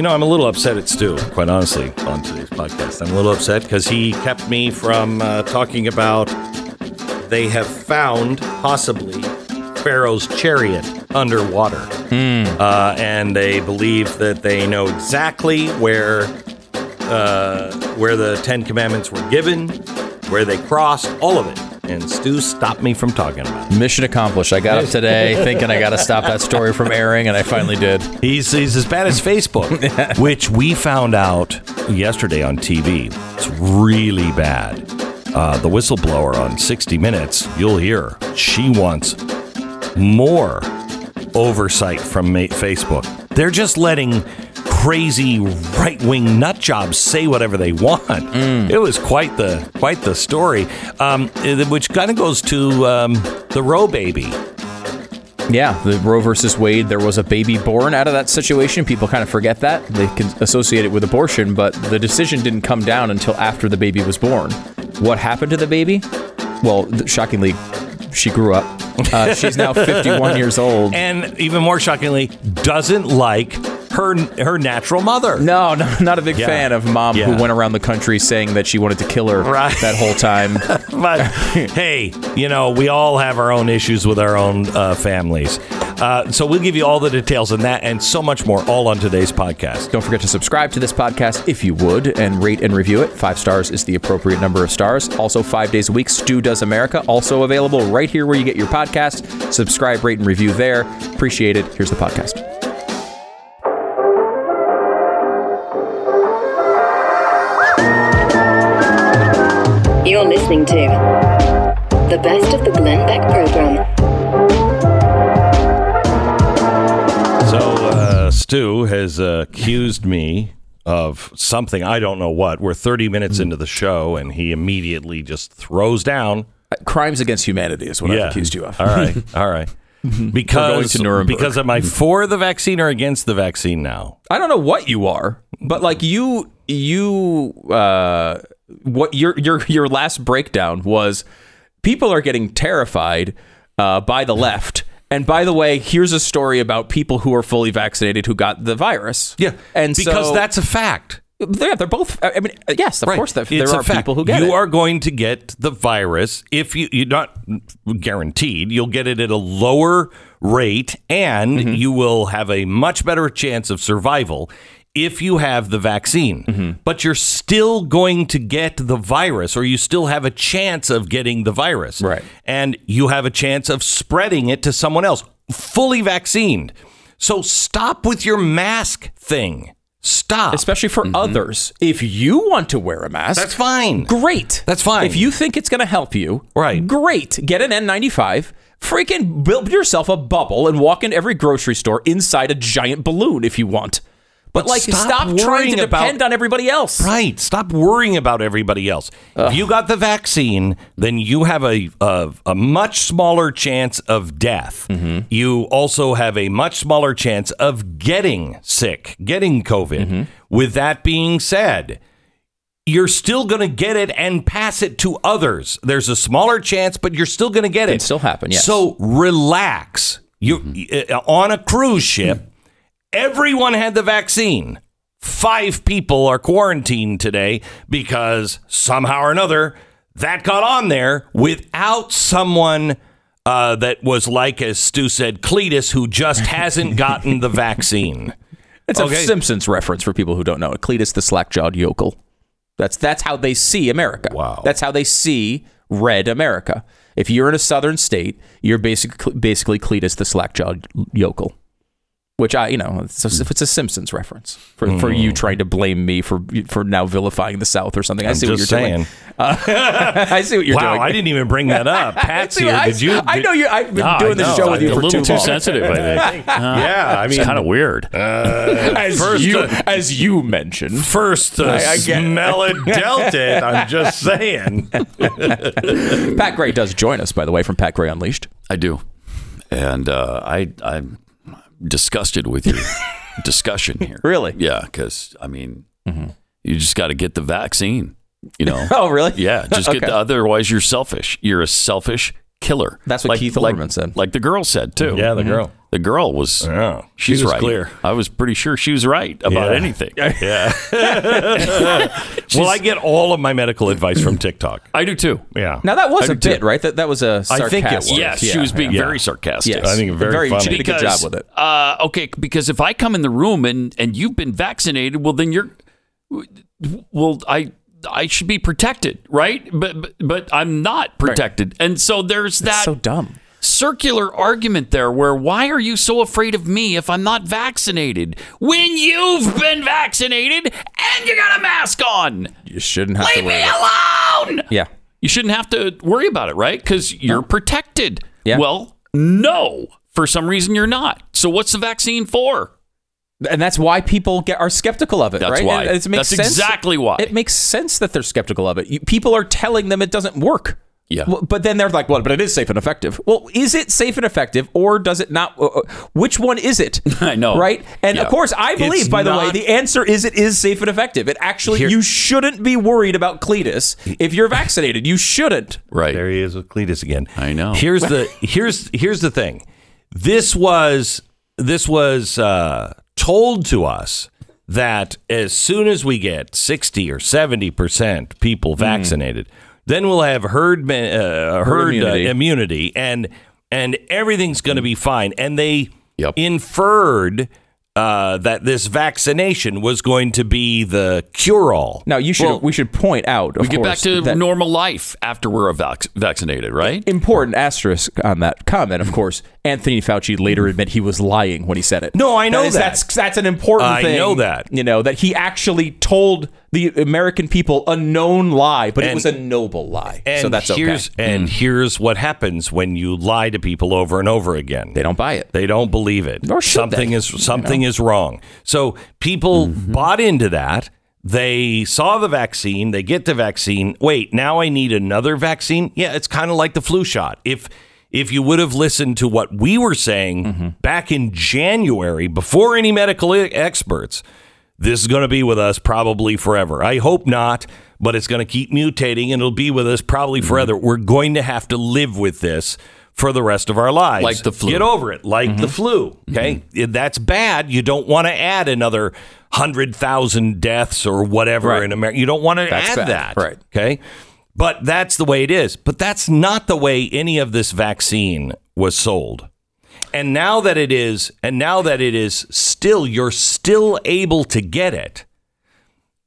You know, I'm a little upset at Stu, quite honestly, on today's podcast. I'm a little upset because he kept me from uh, talking about they have found possibly Pharaoh's chariot underwater. Uh, and they believe that they know exactly where uh, where the Ten Commandments were given, where they crossed, all of it. And Stu stopped me from talking about it. Mission accomplished. I got up today thinking I got to stop that story from airing, and I finally did. He's, he's as bad as Facebook, which we found out yesterday on TV. It's really bad. Uh, the whistleblower on 60 Minutes, you'll hear, she wants more oversight from ma- Facebook. They're just letting crazy right-wing nut jobs say whatever they want. It was quite the quite the story, um, eh, which kind of goes to um, the Roe baby. Yeah, the Roe versus Wade, there was a baby born out of that situation. People kind of forget that. They can associate it with abortion, but the decision didn't come down until after the baby was born. What happened to the baby? Well, th- shockingly, she grew up. Uh, she's now 51 years old. and even more shockingly, doesn't like her her natural mother. No, no, not a big Yeah. fan of mom Yeah. who went around the country saying that she wanted to kill her Right. that whole time. But hey, you know we all have our own issues with our own uh, families. Uh, so we'll give you all the details on that and so much more, all on today's podcast. Don't forget to subscribe to this podcast if you would and rate and review it. Five stars is the appropriate number of stars. Also, five days a week, Stu Does America, also available right here where you get your podcast. Subscribe, rate, and review there. Appreciate it. Here's the podcast. Listening to the best of the Glenn Beck program. So uh, Stu has uh, accused me of something I don't know what. We're 30 minutes into the show, and he immediately just throws down. Crimes against humanity is what I've accused you of. All right, all right. Because going to Nuremberg. because am I for the vaccine or against the vaccine now? I don't know what you are, but like you, you, uh, what your your your last breakdown was, people are getting terrified uh, by the left. And by the way, here's a story about people who are fully vaccinated who got the virus. Yeah, and because so, that's a fact. yeah, they're both. I mean, yes, of course, that, there are fact. people who get you it. are going to get the virus if you you're not guaranteed. You'll get it at a lower rate, and Mm-hmm. you will have a much better chance of survival if you have the vaccine. Mm-hmm. But you're still going to get the virus, or you still have a chance of getting the virus, Right. And you have a chance of spreading it to someone else, fully vaccinated. So stop with your mask thing. Stop. especially for others. If you want to wear a mask, Mm-hmm. That's fine. Great. That's fine. If you think it's going to help you, Right. Great. Get an N95. Freaking build yourself a bubble and walk in every grocery store inside a giant balloon if you want. But, But like, stop stop, trying to about- depend on everybody else. Right. Stop worrying about everybody else. If you got the vaccine, then you have a a, a much smaller chance of death. Mm-hmm. You also have a much smaller chance of getting sick, getting COVID. Mm-hmm. With that being said, you're still going to get it and pass it to others. There's a smaller chance, but you're still going to get it. Can still happen, yes. So relax. You Mm-hmm. uh, on a cruise ship. Everyone had the vaccine. Five people are quarantined today because somehow or another that got on there without someone uh, that was like, as Stu said, Cletus, who just hasn't gotten the vaccine. It's Okay. a Simpsons reference for people who don't know it. Cletus the slack-jawed yokel. That's that's how they see America. Wow. That's how they see red America. If you're in a southern state, you're basically basically Cletus the slack-jawed yokel. Which I, you know, it's a, if it's a Simpsons reference for, for you trying to blame me for for now vilifying the South or something. I I'm see what you're just doing. saying. I see what you're wow, doing. I didn't even bring that up. Pat's See, here. I, Did you? I know you. I've been Ah, I doing this know. show with you a for little too too sensitive, I think. Yeah, I It's mean, kind of weird. as First, you uh, as you mentioned. first uh, I- I get it. smell it, dealt it. I'm just saying. Pat Gray does join us, by the way, from Pat Gray Unleashed. I do, and uh, I I'm disgusted with your discussion here. Really? Yeah, because I mean, mm-hmm. you just got to get the vaccine. You know. Oh, really? Yeah, just get Okay. the, otherwise you're selfish. You're a selfish killer. That's what like, Keith like- said. Like the girl said too. Yeah, the girl. The girl was. Yeah, she was right. clear. I was pretty sure she was right about Yeah. anything. Yeah. well, I get all of my medical advice from TikTok. I do too. Yeah. Now that was I a do too. bit, right? That that was a I think it sarcastic. was. Yes, Yeah, she was being yeah. very sarcastic. Yes. I think very funny. She did a good job with it. Uh, okay, because if I come in the room and and you've been vaccinated, well then you're well I I should be protected, right? But but, but I'm not protected. And so there's that That's so dumb. circular argument there where why are you so afraid of me if I'm not vaccinated when you've been vaccinated and you got a mask on? You shouldn't have Leave to worry. me alone. Yeah. You shouldn't have to worry about it, right? Because you're protected. Yeah. Well, no. For some reason, you're not. So, what's the vaccine for? And that's why people get are skeptical of it, That's right? why. And it makes That's sense. exactly why. It makes sense that they're skeptical of it. You, people are telling them it doesn't work. Yeah. Well, but then they're like, well, but it is safe and effective. Well, is it safe and effective or does it not? uh, uh, Which one is it? I know. Right? And Yeah. of course, I believe, It's by the way, the answer is it is safe and effective. It actually, Here- you shouldn't be worried about Cletus if you're vaccinated. You shouldn't. Right. There he is with Cletus again. I know. Here's the here's here's the thing. This was this was uh, told to us that as soon as we get sixty or seventy percent people vaccinated, then we'll have herd uh, herd, immunity. immunity. Uh, immunity and and everything's going to be fine. And they Yep. inferred. Uh, that this vaccination was going to be the cure-all. Now, you should Well, we should point out, of we get back to that normal life after we're vac- vaccinated, right? important asterisk on that comment. Of course, Anthony Fauci later admitted he was lying when he said it. No, I know is- that. That's that's an important I thing. I know that. You know that he actually told the American people a known lie, but it was a noble lie. And so that's here's okay. and here's what happens when you lie to people over and over again. They don't buy it. They don't believe it. Nor should something they, is something is wrong. So people Mm-hmm. bought into that. They saw the vaccine. They get the vaccine. Wait, now I need another vaccine. Yeah, it's kind of like the flu shot. If if you would have listened to what we were saying Mm-hmm. back in January, before any medical experts, this is going to be with us probably forever. I hope not, but it's going to keep mutating and it'll be with us probably mm-hmm. forever. We're going to have to live with this for the rest of our lives. Like the flu. Get over it, like the mm-hmm. flu. Okay. Mm-hmm. That's bad. You don't want to add another 100,000 deaths or whatever Right. in America. You don't want to That's add bad. that. Right. Okay. But that's the way it is. But that's not the way any of this vaccine was sold. And now that it is, and now that it is still, you're still able to get it.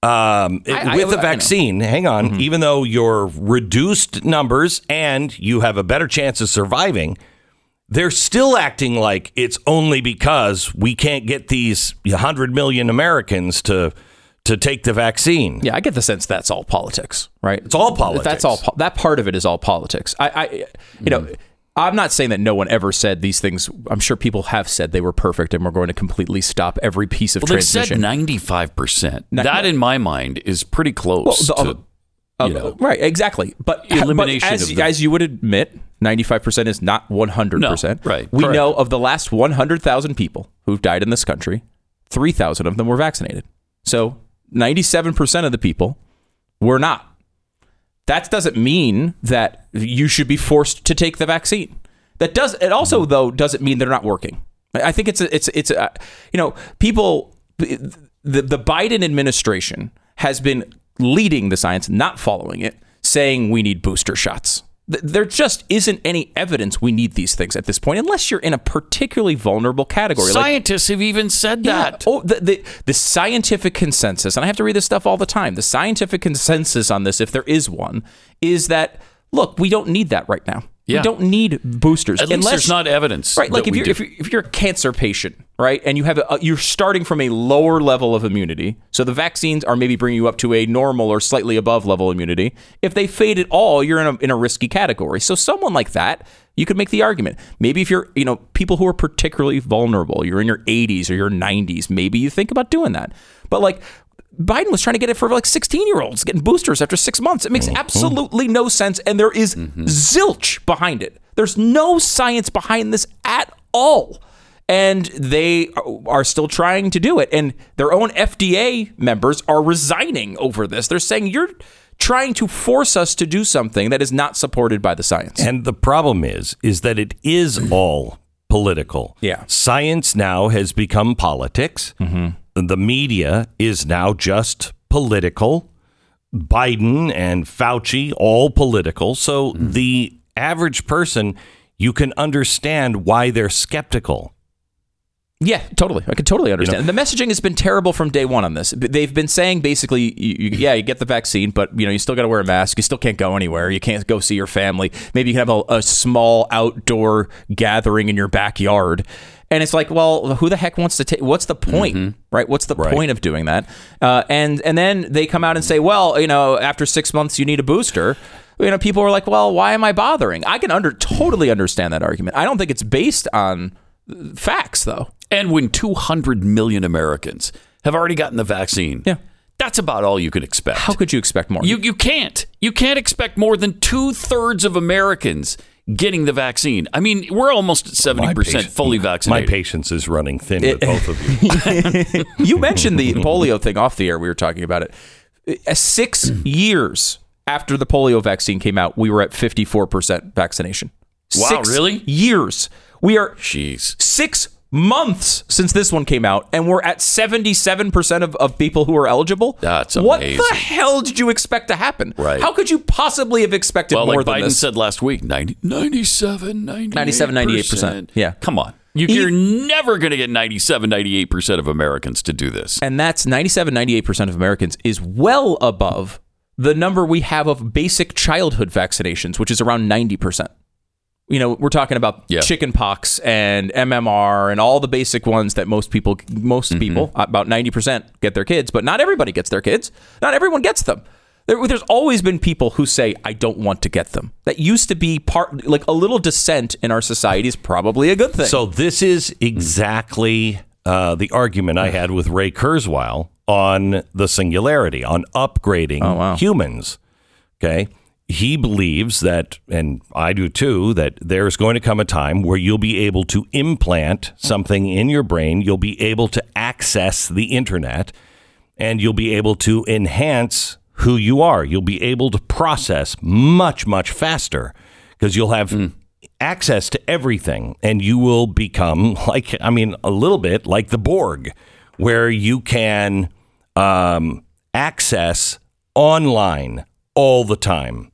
Um, it- I- with the I know. vaccine, hang on, even though you're reduced numbers and you have a better chance of surviving, they're still acting like it's only because we can't get these 100 million Americans to to take the vaccine. Yeah, I get the sense that's all politics, right? It's all politics. That's all. po- That part of it is all politics. I, I you know. I'm not saying that no one ever said these things. I'm sure people have said they were perfect and we're going to completely stop every piece of Well, they said ninety-five percent. That, in my mind, is pretty close Well, the- to. Uh, you know. right, exactly. But, Elimination but as, of the- as you would admit, 95% is not 100%. No, right. We Correct. know of the last 100,000 people who've died in this country, 3,000 of them were vaccinated. So 97% of the people were not. That doesn't mean that you should be forced to take the vaccine. That does it also mm-hmm. though doesn't mean they're not working. I I think it's a, it's it's a, you know people the the Biden administration has been leading the science, not following it, saying we need booster shots. Th- There just isn't any evidence we need these things at this point, unless you're in a particularly vulnerable category. Like- Scientists have even said yeah. that. Oh, the, the the scientific consensus, and I have to read this stuff all the time. The scientific consensus on this, if there is one, is that look, we don't need that right now. Yeah. We don't need boosters At unless there's not evidence. right. Like if you're, if you're if you're a cancer patient, right, and you have a, you're starting from a lower level of immunity, so the vaccines are maybe bringing you up to a normal or slightly above level immunity. If they fade at all, you're in a in a risky category. So someone like that, you could make the argument. Maybe if you're you know people who are particularly vulnerable, you're in your 80s or your 90s, maybe you think about doing that. But like. Biden was trying to get it for like 16 year olds getting boosters after six months. It makes oh. absolutely no sense. And there is mm-hmm. zilch behind it. There's no science behind this at all. and they are still trying to do it. And their own FDA members are resigning over this. They're saying you're trying to force us to do something that is not supported by the science. And the problem is, is that it is all political. Yeah. Science now has become politics. Mm-hmm. The media is now just political. Biden and Fauci, all political. So hmm. the average person, you can understand why they're skeptical. Yeah, totally. I can totally understand. the messaging has been terrible from day one on this. They've been saying basically, you, you, yeah, you get the vaccine, but you know, you still got to wear a mask. You still can't go anywhere. You can't go see your family. Maybe you can have a, a small outdoor gathering in your backyard. And it's like, well, who the heck wants to take? What's the point, right? What's the Right. point of doing that? Uh, and and then they come out and say, well, you know, after six months, you need a booster. You know, people are like, well, why am I bothering? I can under totally understand that argument. I don't think it's based on uh, facts, though. And when 200 million Americans have already gotten the vaccine, Yeah. that's about all you can expect. How could you expect more? You you can't. You can't expect more than two thirds of Americans getting the vaccine. I mean, we're almost at seventy percent patient- fully My patience is running thin with both of you. you mentioned the polio thing off the air. We were talking about it. Uh, Six years after the polio vaccine came out, we were at 54% vaccination. Wow, Six really? Years. We are Jeez. six months since this one came out, and we're at 77% of, of people who are eligible. That's amazing. What the hell did you expect to happen? Right. How could you possibly have expected Well, more like than Biden this? said last week, 90, 97, 98%. 97, 98%. Yeah. Come on. You, you're never going to get 97, 98% of Americans to do this. and that's 97 98% of Americans is well above the number we have of basic childhood vaccinations which is around 90%. You know, we're talking about Yeah. chickenpox and MMR and all the basic ones that most people most Mm-hmm. people about 90% get their kids, but not everybody gets their kids. Not everyone gets them. There, there's always been people who say I don't want to get them. That used to be part like a little dissent in our society is probably a good thing. So this is exactly uh, the argument I had with Ray Kurzweil on the singularity, on upgrading humans. Okay. He believes that, and I do too, that there's going to come a time where you'll be able to implant something in your brain. You'll be able to access the internet and you'll be able to enhance who you are. You'll be able to process much, much faster because you'll have access to everything and you will become like, I mean, a little bit like the Borg, where you can um, access online all the time.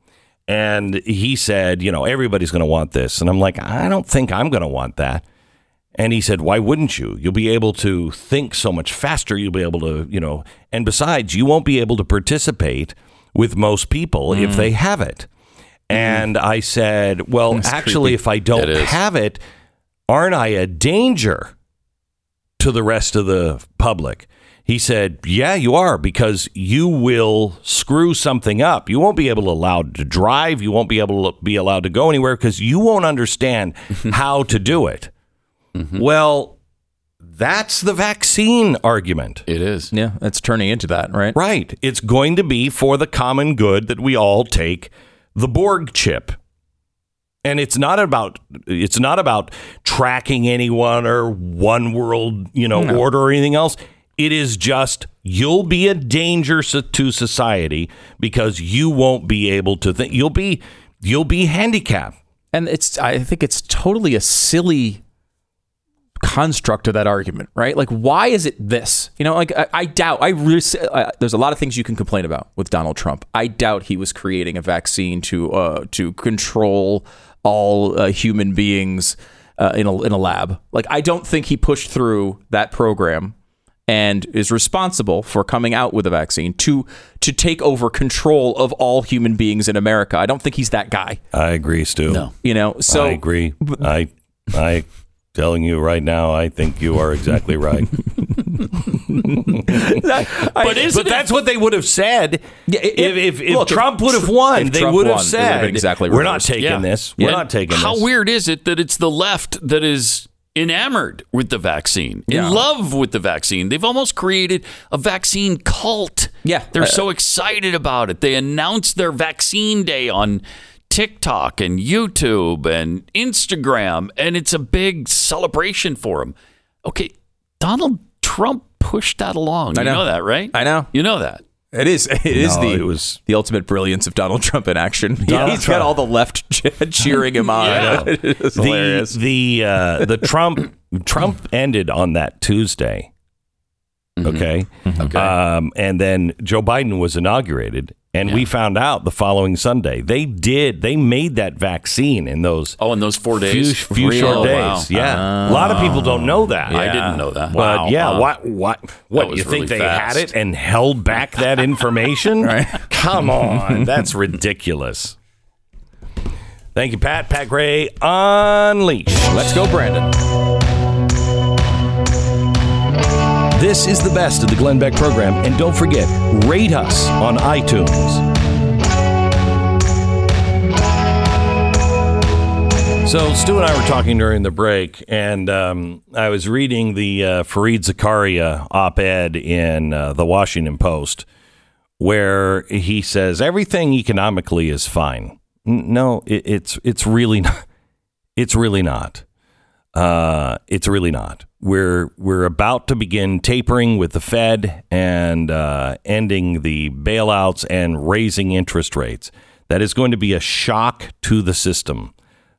And he said, you know, everybody's going to want this. And I'm like, I don't think I'm going to want that. And he said, Why wouldn't you? You'll be able to think so much faster. You'll be able to, you know, and besides, you won't be able to participate with most people if they have it. And I said, Well, actually, if I don't It have it, aren't I a danger to the rest of the public? He said, Yeah, you are, because you will screw something up. You won't be able to allowed to drive. You won't be able to be allowed to go anywhere because you won't understand how to do it. Mm-hmm. Well, that's the vaccine argument. It is. yeah, it's turning into that, right? Right. It's going to be for the common good that we all take the Borg chip. And it's not about it's not about tracking anyone or one world, you know, order or anything else. It is just you'll be a danger to society because you won't be able to think. You'll be you'll be handicapped. and it's i think it's totally a silly construct of that argument right like why is it this you know like i, I doubt i uh, there's a lot of things you can complain about with donald trump i doubt he was creating a vaccine to uh to control all uh, human beings uh, in a in a lab like i don't think he pushed through that program and is responsible for coming out with a vaccine to to take over control of all human beings in America. I don't think he's that guy. I agree, Stu. No. You know, so I agree. I I telling you right now, I think you are exactly right. But isn't but that's what they would have said Yeah, it- if if, if look, Trump would have won. They Trump would have won, it would have said been exactly we're not taking Yeah. this. We're And not taking this. How this. weird is it that it's the left that is enamored with the vaccine, Yeah. in love with the vaccine? They've almost created a vaccine cult. Yeah. They're Uh, so excited about it. They announced their vaccine day on TikTok and YouTube and Instagram, and it's a big celebration for them. Okay, Donald Trump pushed that along. I You know. know that, right? I know. You know that. It is. It is No, the it was- the ultimate brilliance of Donald Trump in action. Donald He's Trump. got all the left cheering him on. Yeah. it's hilarious. the the uh, the Trump Trump ended on that Tuesday. Okay. Okay. Um, and then Joe Biden was inaugurated, and we found out the following Sunday they did they made that vaccine in those oh, in those four few, days. few short Oh, days. wow. Yeah, a lot of people don't know that. I didn't know that. But Wow. yeah, Huh. what what what you think really they fast. had it and held back that information? right. Come on, that's ridiculous. Thank you, Pat. Pat Gray, unleash. Let's go, Brandon. This is the best of the Glenn Beck program, and don't forget, rate us on iTunes. So Stu and I were talking during the break, and um, I was reading the uh, Fareed Zakaria op-ed in uh, the Washington Post, where he says everything economically is fine. No, it, it's it's really not. It's really not. Uh, it's really not. We're we're about to begin tapering with the Fed and uh, ending the bailouts and raising interest rates. That is going to be a shock to the system.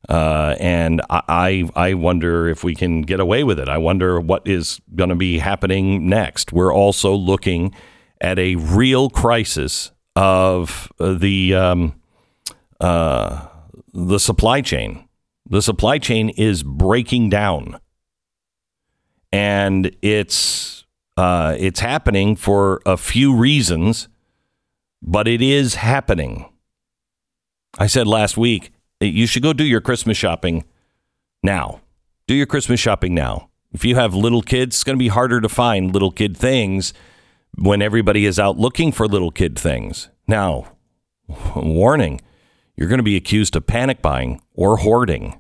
Uh, and I, I wonder if we can get away with it. I wonder what is going to be happening next. We're also looking at a real crisis of uh, the um, uh, the supply chain. The supply chain is breaking down, and it's uh, it's happening for a few reasons, but it is happening. I said last week you should go do your Christmas shopping now. Do your Christmas shopping now. If you have little kids, it's going to be harder to find little kid things when everybody is out looking for little kid things. Now, warning, you're going to be accused of panic buying or hoarding.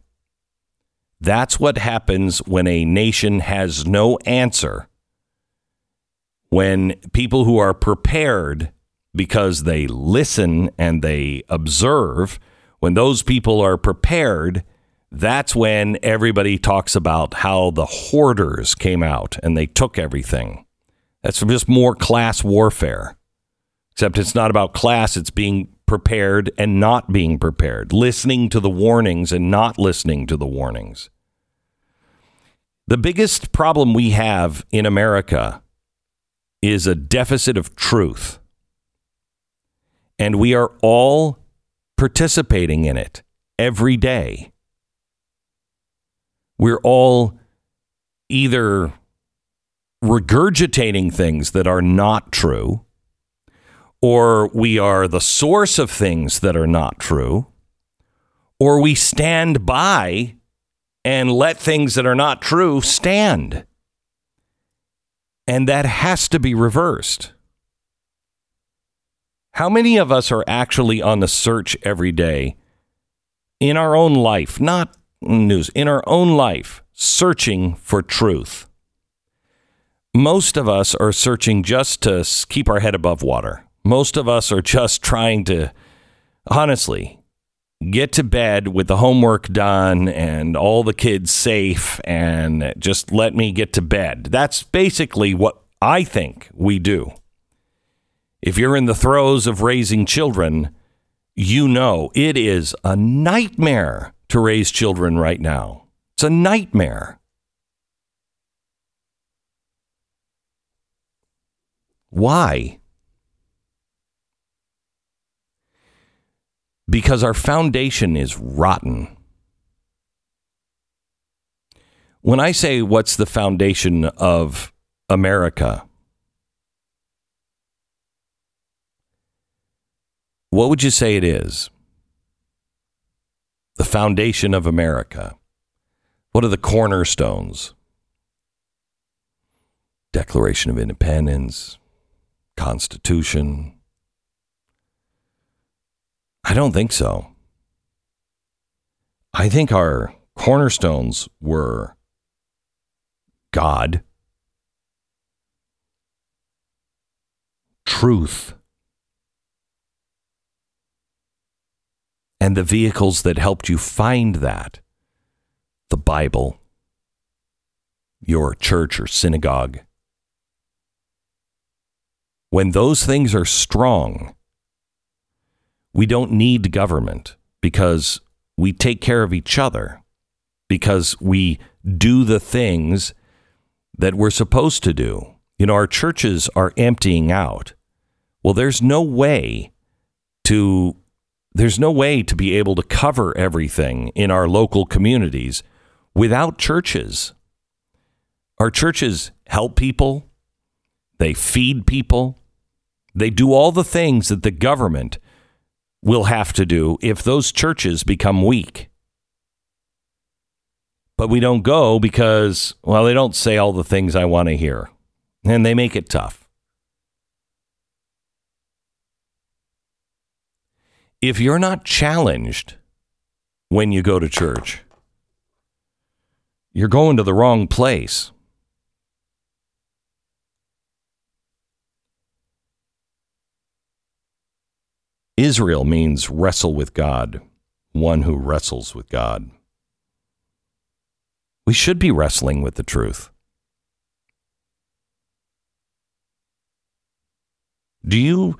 That's what happens when a nation has no answer. When people who are prepared because they listen and they observe, when those people are prepared, that's when everybody talks about how the hoarders came out and they took everything. That's just more class warfare. Except it's not about class, it's being prepared and not being prepared, listening to the warnings and not listening to the warnings. The biggest problem we have in America is a deficit of truth. And we are all participating in it every day. We're all either regurgitating things that are not true, or we are the source of things that are not true, or we stand by and let things that are not true stand. And that has to be reversed. How many of us are actually on the search every day in our own life, not news, in our own life, searching for truth? Most of us are searching just to keep our head above water. Most of us are just trying to, honestly, get to bed with the homework done and all the kids safe and just let me get to bed. That's basically what I think we do. If you're in the throes of raising children, you know it is a nightmare to raise children right now. It's a nightmare. Why? Because our foundation is rotten. When I say what's the foundation of America, what would you say it is? The foundation of America. What are the cornerstones? Declaration of Independence, Constitution. I don't think so. I think our cornerstones were God, truth, and the vehicles that helped you find that the Bible, your church or synagogue. When those things are strong, we don't need government because we take care of each other, because we do the things that we're supposed to do. You know, our churches are emptying out. Well, there's no way to there's no way to be able to cover everything in our local communities without churches. Our churches help people, they feed people, they do all the things that the government will have to do if those churches become weak. But we don't go because, well, they don't say all the things I want to hear, and they make it tough. if you're not challenged when you go to church, you're going to the wrong place. Israel means wrestle with God, one who wrestles with God. We should be wrestling with the truth. Do you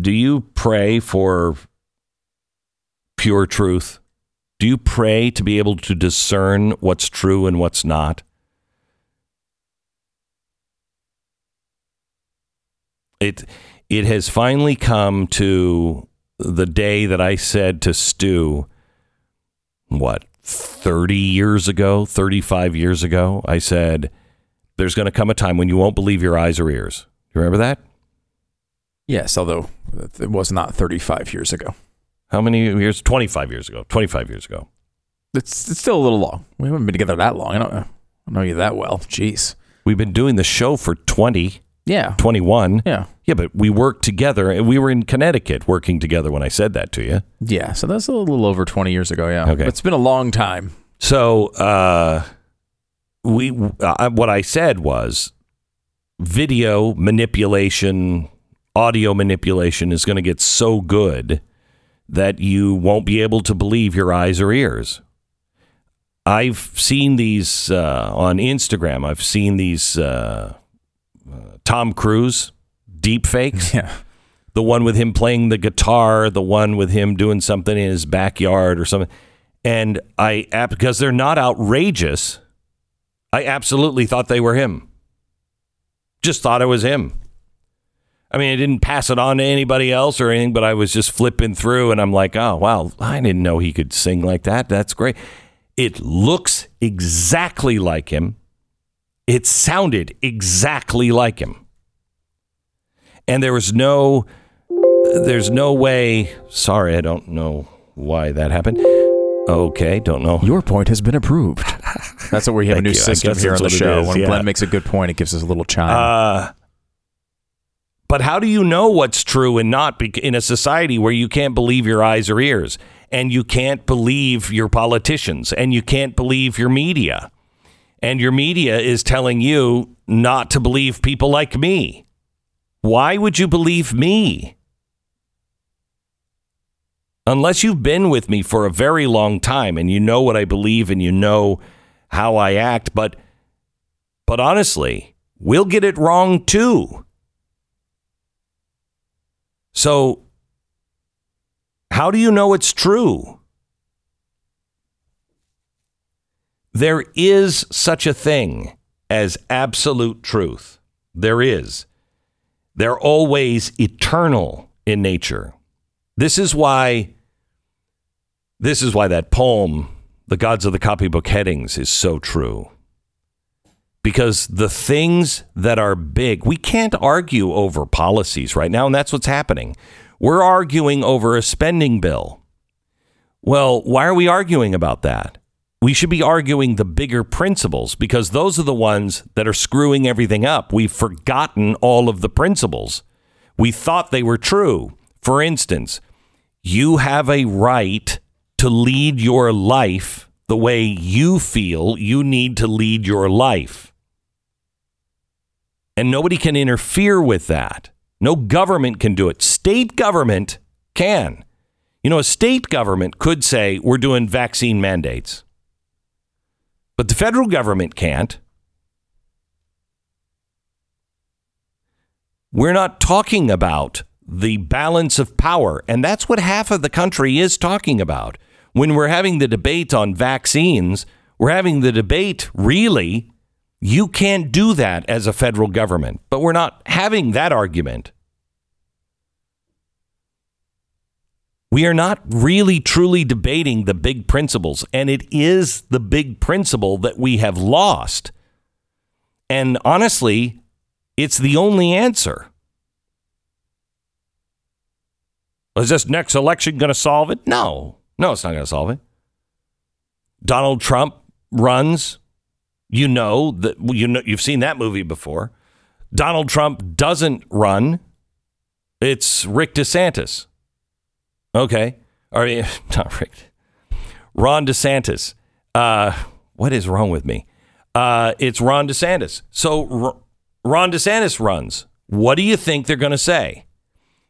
do you pray for pure truth? Do you pray to be able to discern what's true and what's not? It it has finally come to the day that I said to Stu, what, 30 years ago, 35 years ago, I said, there's going to come a time when you won't believe your eyes or ears. You remember that? Yes, although it was not 35 years ago. How many years? 25 years ago. 25 years ago. It's, it's still a little long. We haven't been together that long. I don't, I don't know you that well. Jeez. We've been doing the show for 20, Yeah. 21. Yeah. Yeah, but we worked together. and We were in Connecticut working together when I said that to you. Yeah. So that's a little over 20 years ago. Yeah. Okay. It's been a long time. So, uh, we uh, what I said was video manipulation, audio manipulation is going to get so good that you won't be able to believe your eyes or ears. I've seen these uh, on Instagram. I've seen these uh, uh, Tom Cruise deep fakes. Yeah. the one with him playing the guitar, the one with him doing something in his backyard or something. And I, because they're not outrageous, I absolutely thought they were him. Just thought it was him. I mean, I didn't pass it on to anybody else or anything, but I was just flipping through and I'm like, oh, wow, I didn't know he could sing like that. That's great. It looks exactly like him. It sounded exactly like him. And there was no, there's no way. Sorry, I don't know why that happened. Okay, don't know. Your point has been approved. That's what we have a new you. System here on the show. is, When yeah. Glenn makes a good point, it gives us a little chime. Uh, but how do you know what's true and not in a society where you can't believe your eyes or ears and you can't believe your politicians and you can't believe your media and your media is telling you not to believe people like me? Why would you believe me? Unless you've been with me for a very long time and you know what I believe and you know how I act, but but honestly, we'll get it wrong too. So, how do you know it's true? There is such a thing as absolute truth. There is. They're always eternal in nature. This is why this is why that poem, The Gods of the Copybook Headings, is so true because the things that are big, we can't argue over policies right now, and that's what's happening. We're arguing over a spending bill. Well, why are we arguing about that? We should be arguing the bigger principles because those are the ones that are screwing everything up. We've forgotten all of the principles. We thought they were true. For instance, you have a right to lead your life the way you feel you need to lead your life. And nobody can interfere with that. No government can do it. State government can. You know, a state government could say, we're doing vaccine mandates, but the federal government can't. We're not talking about the balance of power. And that's what half of the country is talking about. When we're having the debate on vaccines, we're having the debate really, you can't do that as a federal government. But we're not having that argument. We are not really truly debating the big principles. And it is the big principle that we have lost. And honestly, it's the only answer. Is this next election going to solve it? No. No, it's not going to solve it. Donald Trump runs. You know that you know you've seen that movie before. Donald Trump doesn't run. It's Rick DeSantis. Okay. Or not Rick. Ron DeSantis. Uh, what is wrong with me? Uh, it's Ron DeSantis. So R- Ron DeSantis runs. What do you think they're going to say?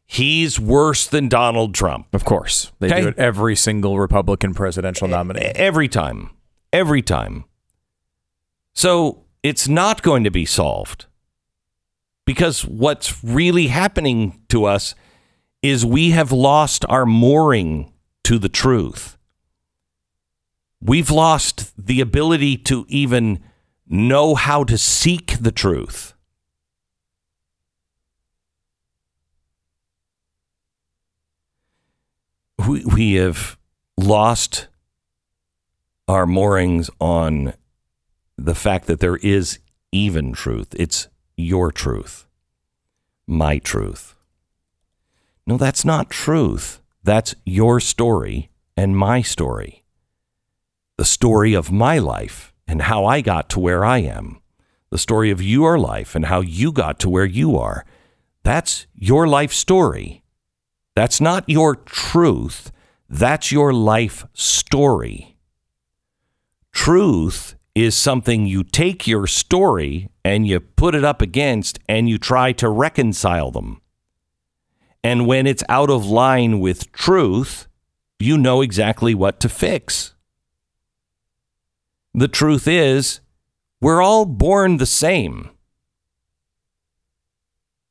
He's worse than Donald Trump. Of course. They Okay. do it every single Republican presidential nominee. Every time. Every time. So it's not going to be solved. Because what's really happening to us is we have lost our mooring to the truth. We've lost the ability to even know how to seek the truth. We, we have lost our moorings on the fact that there is even truth. It's your truth, my truth. No, that's not truth. That's your story and my story. The story of my life and how I got to where I am. The story of your life and how you got to where you are. That's your life story. That's not your truth. That's your life story. Truth is something you take your story and you put it up against and you try to reconcile them. And when it's out of line with truth, you know exactly what to fix. The truth is, we're all born the same.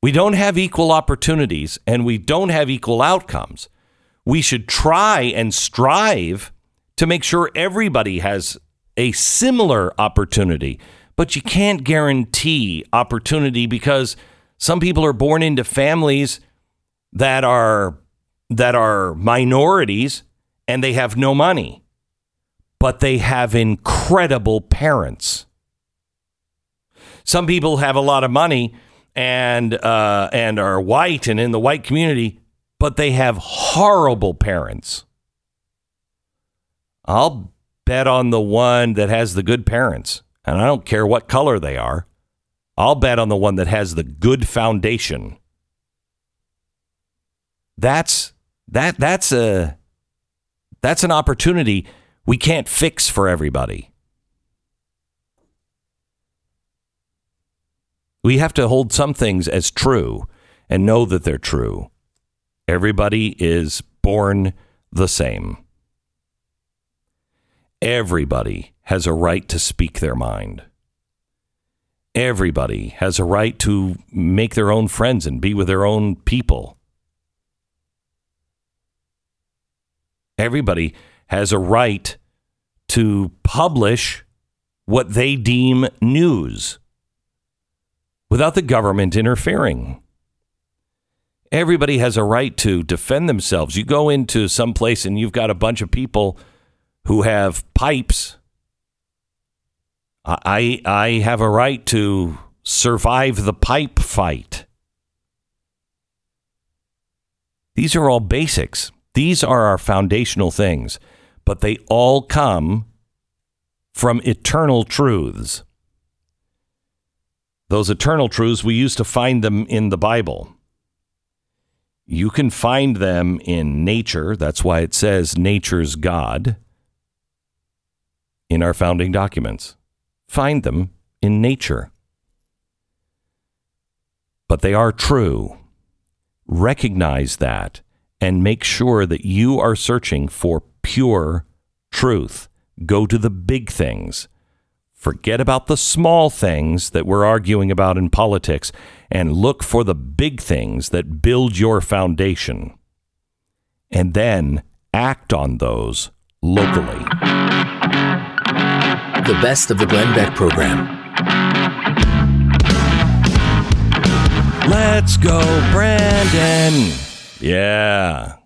We don't have equal opportunities and we don't have equal outcomes. We should try and strive to make sure everybody has a similar opportunity, but you can't guarantee opportunity because some people are born into families that are that are minorities and they have no money, but they have incredible parents. Some people have a lot of money and uh, and are white and in the white community, but they have horrible parents. I'll bet on the one that has the good parents, and I don't care what color they are. I'll bet on the one that has the good foundation. That's that that's a that's an opportunity we can't fix for everybody. We have to hold some things as true and know that they're true. Everybody is born the same. Everybody has a right to speak their mind. Everybody has a right to make their own friends and be with their own people. Everybody has a right to publish what they deem news without the government interfering. Everybody has a right to defend themselves. You go into some place and you've got a bunch of people who have pipes. I I have a right to survive the pipe fight. These are all basics. These are our foundational things, but they all come from eternal truths. Those eternal truths, we used to find them in the Bible. You can find them in nature. That's why it says nature's God in our founding documents. Find them in nature. But they are true. Recognize that and make sure that you are searching for pure truth. Go to the big things. Forget about the small things that we're arguing about in politics and look for the big things that build your foundation. And then act on those locally. The best of the Glenn Beck program. Let's go, Brandon. Yeah.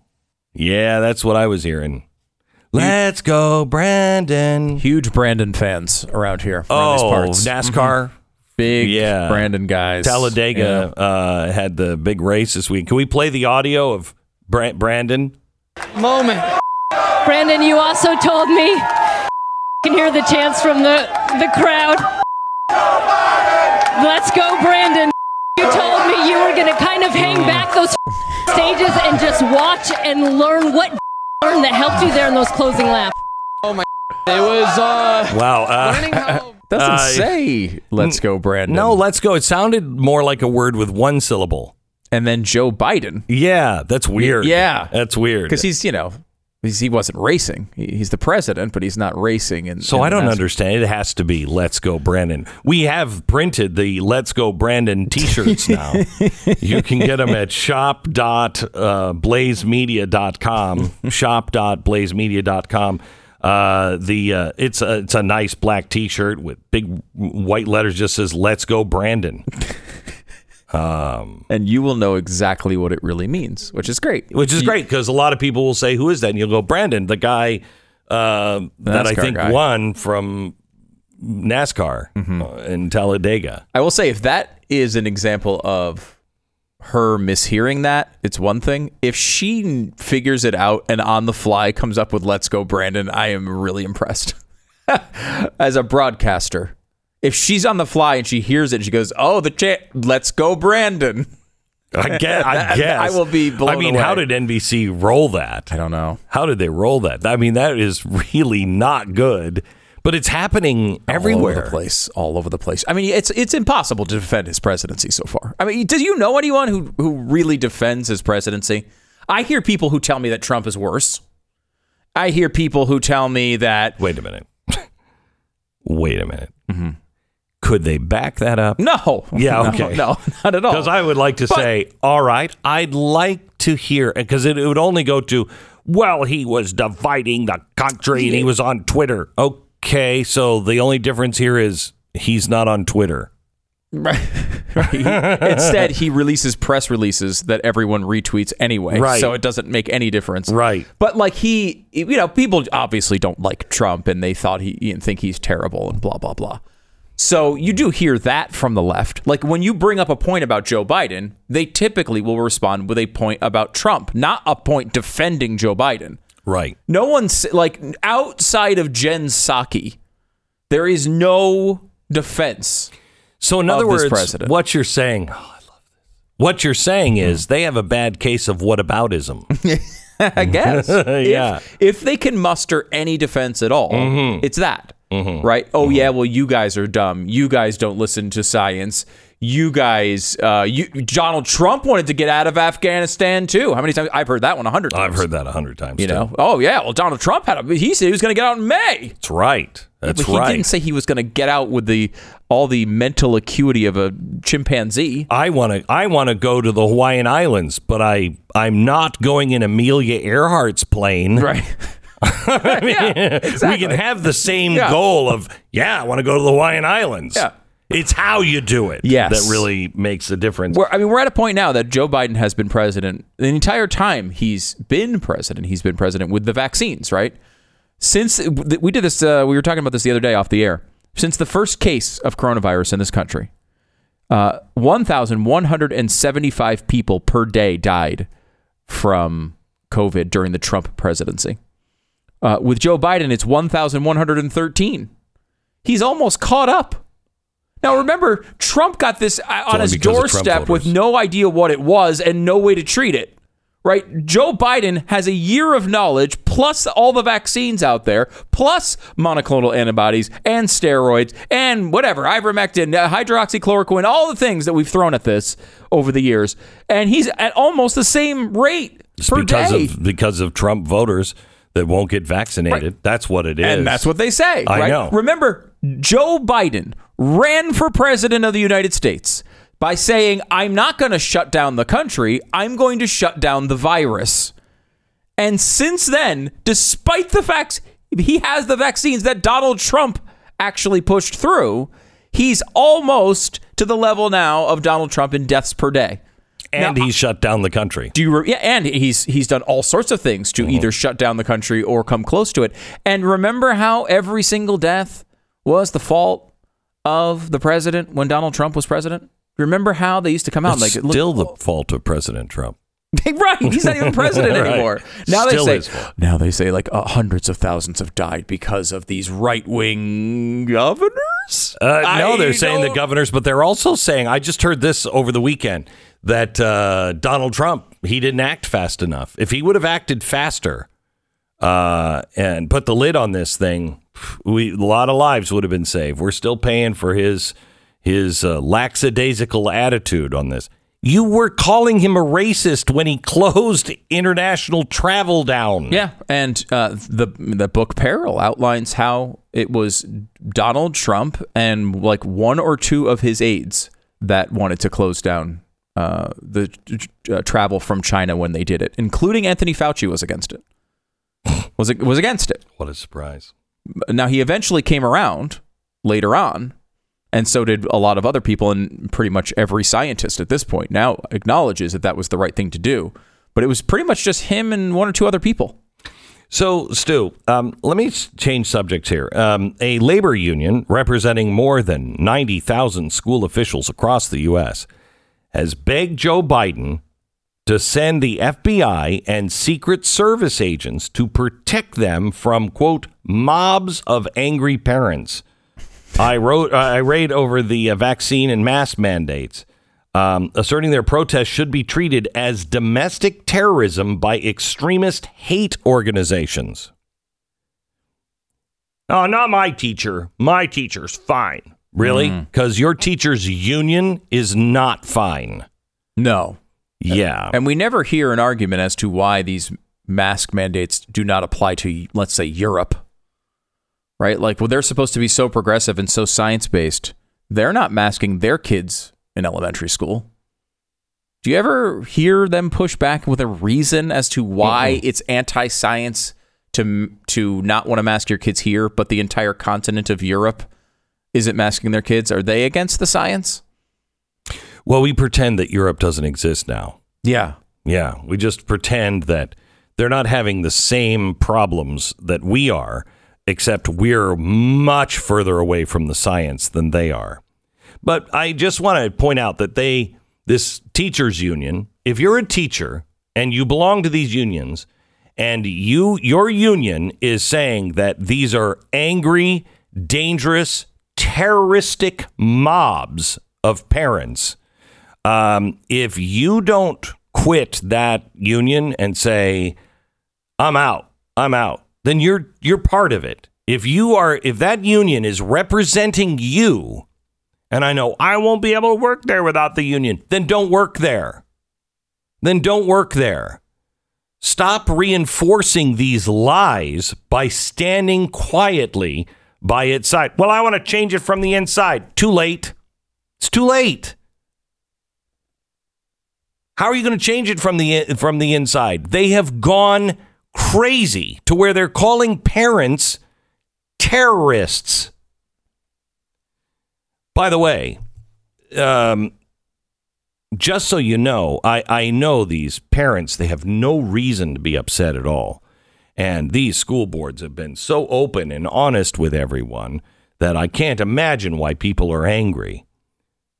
Yeah, that's what I was hearing. Let's go, Brandon. Huge Brandon fans around here. Around these Oh, parts. NASCAR. Big Yeah. Brandon guys. Talladega uh, had the big race this week. Can we play the audio of Bra- Brandon? Moment. Brandon, you also told me can hear the chants from the the crowd. Let's go, Brandon. You told me you were gonna kind of hang back those stages and just watch and learn what learn that helped you there in those closing laps. Oh my! It was uh, Wow. Uh, Doesn't Uh, say, let's go, Brandon. no, let's go. It sounded more like a word with one syllable. And then Joe Biden. Yeah, that's weird. Yeah. That's weird. Because he's, you know, he wasn't racing. He, he's the president, but he's not racing. And So I don't understand. It has to be "Let's Go Brandon." We have printed the "Let's Go Brandon" T-shirts now. you can get them at shop.blazemedia.com. Shop.blazemedia.com. Uh, the uh, it's a it's a nice black T-shirt with big white letters. Just says "Let's Go Brandon," And you will know exactly what it really means, which is great. which is great because a lot of people will say, "Who is that?" And you'll go, "Brandon, the guy uh, that I think guy. won from NASCAR uh, in Talladega." I will say, if that is an example of her mishearing that, it's one thing. If she figures it out and on the fly comes up with "Let's go, Brandon," I am really impressed. As a broadcaster, if she's on the fly and she hears it, and she goes, "Oh, the chat, let's go, Brandon." I guess. I guess. I will be blown I mean, how did NBC roll that? I don't know. How did they roll that? I mean, that is really not good. But it's happening everywhere. all over the place, all over the place. I mean, it's it's impossible to defend his presidency so far. I mean, do you know anyone who who really defends his presidency? I hear people who tell me that Trump is worse. I hear people who tell me that Wait a minute. Wait a minute. Mm-hmm. Could they back that up? no, Yeah, no, okay. no, not at all. Because I would like to say, all right, I'd like to hear, because it, it would only go to, well, he was dividing the country and he was on Twitter. Okay, so the only difference here is he's not on Twitter. Right. Instead, he releases press releases that everyone retweets anyway, Right. so it doesn't make any difference. Right. But like he, you know, people obviously don't like Trump, and they thought he and think he's terrible, and blah blah blah. So you do hear that from the left. Like when you bring up a point about Joe Biden, they typically will respond with a point about Trump, not a point defending Joe Biden. Right. No one's like outside of Jen Psaki, there is no defense. So in other words, president. what you're saying, oh, I love this. What you're saying hmm. is they have a bad case of whataboutism. I guess. Yeah. If, if they can muster any defense at all, mm-hmm. it's that. Right? Oh, yeah, well, you guys are dumb. You guys don't listen to science. You guys, uh, you, Donald Trump wanted to get out of Afghanistan too. How many times? I've heard that one a hundred times. I've heard that a hundred times. You too. know? Oh, yeah, well, Donald Trump had a, he said he was going to get out in May. that's right. That's but he right. didn't say he was going to get out with the all the mental acuity of a chimpanzee. I want to. I want to go to the Hawaiian Islands, but I. I'm not going in Amelia Earhart's plane. Right. I mean, We can have the same Yeah. goal of, yeah, I want to go to the Hawaiian Islands. Yeah. It's how you do it Yes. that really makes the difference. We're, I mean, we're at a point now that Joe Biden has been president the entire time he's been president. He's been president with the vaccines, right? Since we did this, uh, we were talking about this the other day off the air. Since the first case of coronavirus in this country, uh, 1,175 people per day died from COVID during the Trump presidency. Uh, with Joe Biden, it's 1,113. He's almost caught up. Now remember, Trump got this uh, on his because of Trump doorstep with no idea what it was and no way to treat it. Right? Joe Biden has a year of knowledge, plus all the vaccines out there, plus monoclonal antibodies and steroids and whatever, ivermectin, uh, hydroxychloroquine, all the things that we've thrown at this over the years. And he's at almost the same rate It's per because day. of because of Trump voters that won't get vaccinated. That's what it is. And that's what they say. I right? know. Remember, Joe Biden ran for president of the United States by saying, I'm not going to shut down the country, I'm going to shut down the virus. And since then, despite the fact he has the vaccines that Donald Trump actually pushed through, he's almost to the level now of Donald Trump in deaths per day. And Now, he shut down the country. do you re- yeah, and he's he's done all sorts of things to either shut down the country or come close to it. And remember how every single death was the fault of the president when Donald Trump was president? Remember how they used to come out It's and like still the fault of President Trump. right? He's not even president Right. anymore. Now Still they say now they say like uh, hundreds of thousands have died because of these right wing governors. Uh, no, they're saying the governors, but they're also saying. I just heard this over the weekend that uh, Donald Trump he didn't act fast enough. If he would have acted faster uh, and put the lid on this thing, we a lot of lives would have been saved. We're still paying for his his uh, lackadaisical attitude on this. You were calling him a racist when he closed international travel down. Yeah, and uh, the the book Peril outlines how it was Donald Trump and like one or two of his aides that wanted to close down uh, the uh, travel from China when they did it, including Anthony Fauci was against it. Was it was against it. What a surprise! Now he eventually came around later on, and so did a lot of other people, and pretty much every scientist at this point now acknowledges that that was the right thing to do. But it was pretty much just him and one or two other people. So, Stu, um, let me change subjects here. Um, a labor union representing more than 90,000 school officials across the U.S. has begged Joe Biden to send the FBI and Secret Service agents to protect them from, quote, mobs of angry parents. I wrote, uh, I read over the uh, vaccine and mask mandates, um, asserting their protests should be treated as domestic terrorism by extremist hate organizations. Oh, not my teacher. My teacher's fine. Really? Mm. Because your teacher's union is not fine. No, Yeah. And we never hear an argument as to why these mask mandates do not apply to, let's say, Europe. Right? Like, well, they're supposed to be so progressive and so science based. They're not masking their kids in elementary school. Do you ever hear them push back with a reason as to why it's anti science to, to not want to mask your kids here, but the entire continent of Europe isn't masking their kids? Are they against the science? Well, we pretend that Europe doesn't exist now. Yeah. Yeah, we just pretend that they're not having the same problems that we are, except we're much further away from the science than they are. But I just want to point out that they, this teachers union, if you're a teacher and you belong to these unions, and you, your union is saying that these are angry, dangerous, terroristic mobs of parents, um, if you don't quit that union and say, "I'm out, I'm out," then you're you're part of it. If you are, if that union is representing you, and I know I won't be able to work there without the union, then don't work there. Then don't work there. Stop reinforcing these lies by standing quietly by its side. Well, I want to change it from the inside. Too late. It's too late. How are you going to change it from the from the inside? They have gone crazy to where they're calling parents terrorists. By the way, um, just so you know, I, I know these parents, they have no reason to be upset at all. And these school boards have been so open and honest with everyone that I can't imagine why people are angry.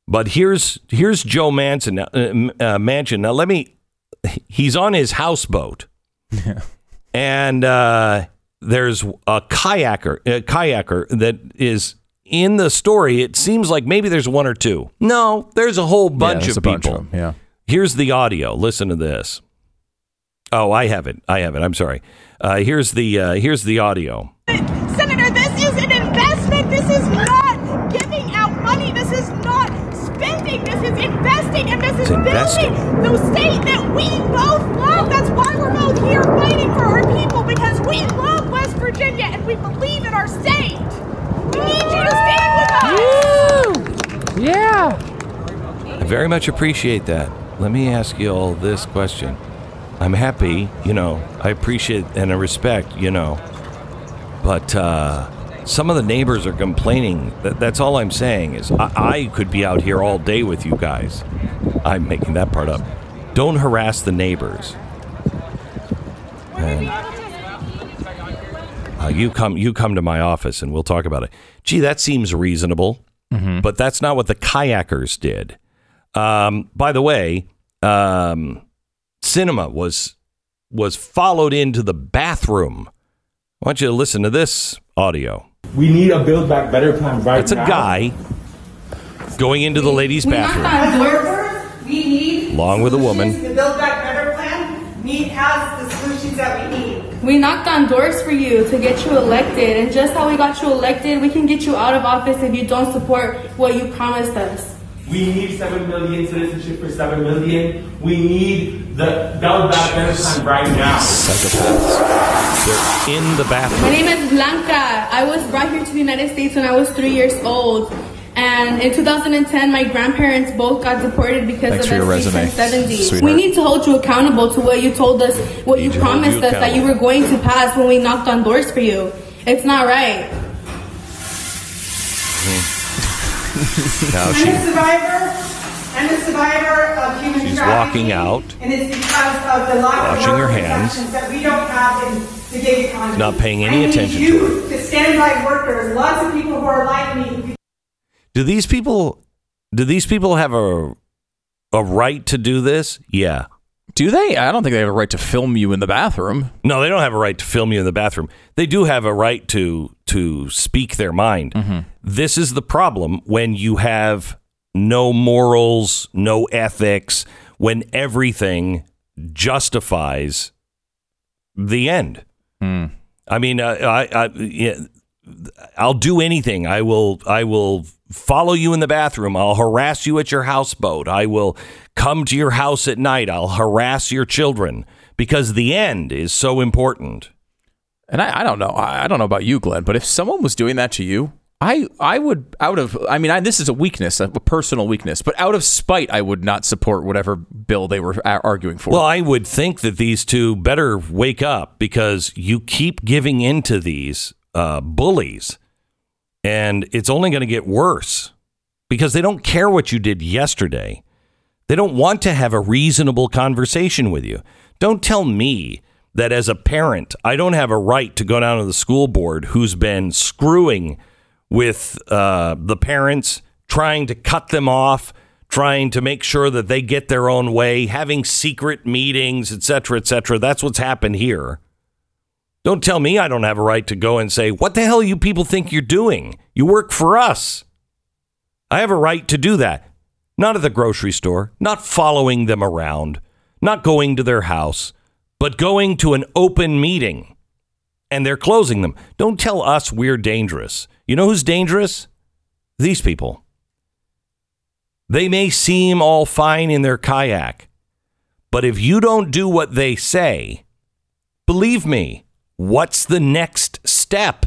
But here's here's Joe Manson uh, uh, Manchin. Now let me. He's on his houseboat, and uh, there's a kayaker a kayaker that is in the story. It seems like maybe there's one or two. No, there's a whole bunch there's of a bunch people. of yeah. Here's the audio. Listen to this. Oh, I have it. I have it. I'm sorry. Uh, here's the uh, here's the audio. Senator, this is an investment. This is not giving out money. This is not spending. This is investing, and this is It's investing. The state that we both love. That's why we're both here fighting for our people because we love West Virginia and we believe in our state. We need you to stand with us. Yeah. I very much appreciate that. Let me ask you all this question. I'm happy, you know, I appreciate and I respect, you know, but uh, some of the neighbors are complaining. That, that's all I'm saying is I, I could be out here all day with you guys. I'm making that part up. Don't harass the neighbors. And, uh, you come, you come to my office, and we'll talk about it. Gee, that seems reasonable, but that's not what the kayakers did. Um, by the way, um, Sinema was was followed into the bathroom. I want you to listen to this audio. We need a Build Back Better plan right That's a now. guy going into the ladies' bathroom Workers, we need along with a woman. the Build Back Better plan need has the solutions that we need. We knocked on doors for you to get you elected, and just how we got you elected, we can get you out of office if you don't support what you promised us. We need 7 million citizenship for 7 million. We need the Build Back Better plan right now. Psychopaths. They're in the bathroom. My name is Blanca. I was brought here to the United States when I was three years old. And in 2010, my grandparents both got deported because Thanks of for your the resume, 70. We need to hold you accountable to what you told us, what you Need to hold promised you us that you were going to pass when we knocked on doors for you. It's not right. Now she, survivor. I'm a survivor of human She's walking out, and it's because of the lack washing her hands, that we don't have in the gig economy. not paying any I need attention to you her. to stand by workers. Lots of people who are like me. Do these people? Do these people have a a right to do this? Yeah. Do they? I don't think they have a right to film you in the bathroom. No, they don't have a right to film you in the bathroom. They do have a right to to speak their mind. This is the problem when you have no morals, no ethics, when everything justifies the end. I mean, uh, I, I yeah, I'll do anything. I will. I will follow you in the bathroom. I'll harass you at your houseboat. I will come to your house at night. I'll harass your children because the end is so important. And I, I don't know. I, I don't know about you, Glenn, but if someone was doing that to you, I I would out of I mean I, this is a weakness, a, personal weakness, but out of spite, I would not support whatever bill they were arguing for. Well, I would think that these two better wake up because you keep giving into these uh, bullies, and it's only going to get worse because they don't care what you did yesterday. They don't want to have a reasonable conversation with you. Don't tell me that as a parent, I don't have a right to go down to the school board who's been screwing with uh, the parents, trying to cut them off, trying to make sure that they get their own way, having secret meetings, et cetera, et cetera. That's what's happened here. Don't tell me I don't have a right to go and say, What the hell you people think you're doing? You work for us. I have a right to do that. Not at the grocery store, not following them around, not going to their house, but going to an open meeting and they're closing them. Don't tell us we're dangerous. You know who's dangerous? These people. They may seem all fine in their kayak, but if you don't do what they say, believe me, what's the next step?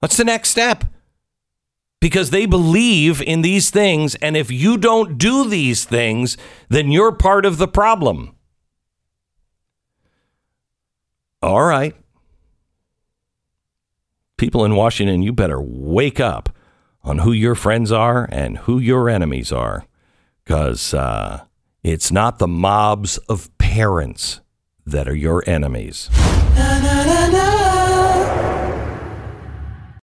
What's the next step? Because they believe in these things, and if you don't do these things, then you're part of the problem. All right. People in Washington, you better wake up on who your friends are and who your enemies are. Because uh, it's not the mobs of parents that are your enemies.